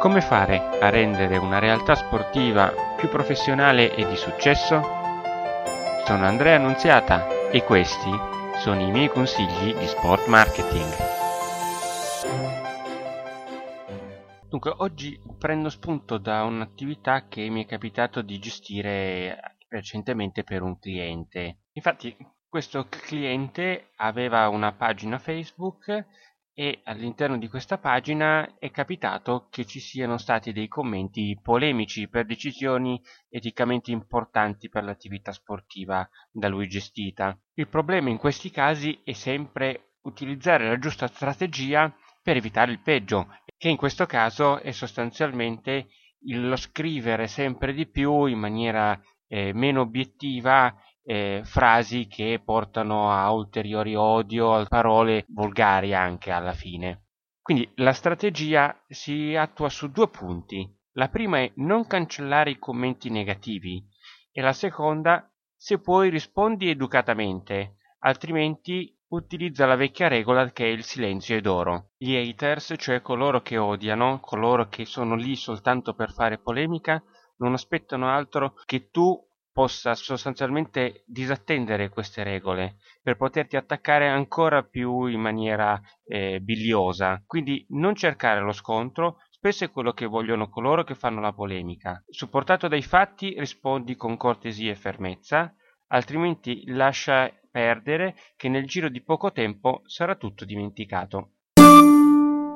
Come fare a rendere una realtà sportiva più professionale e di successo? Sono Andrea Annunziata e questi sono i miei consigli di sport marketing. Dunque, oggi prendo spunto da un'attività che mi è capitato di gestire recentemente per un cliente. Infatti, questo cliente aveva una pagina Facebook e all'interno di questa pagina è capitato che ci siano stati dei commenti polemici per decisioni eticamente importanti per l'attività sportiva da lui gestita. Il problema in questi casi è sempre utilizzare la giusta strategia per evitare il peggio, che in questo caso è sostanzialmente lo scrivere sempre di più in maniera eh, meno obiettiva eh, frasi che portano a ulteriori odio, a parole volgari anche alla fine. Quindi la strategia si attua su due punti. La prima è non cancellare i commenti negativi e la seconda, se puoi, rispondi educatamente, altrimenti utilizza la vecchia regola che è il silenzio è d'oro. Gli haters, cioè coloro che odiano, coloro che sono lì soltanto per fare polemica, non aspettano altro che tu possa sostanzialmente disattendere queste regole per poterti attaccare ancora più in maniera eh, biliosa. Quindi non cercare lo scontro, spesso è quello che vogliono coloro che fanno la polemica. Supportato dai fatti rispondi con cortesia e fermezza, altrimenti lascia perdere che nel giro di poco tempo sarà tutto dimenticato.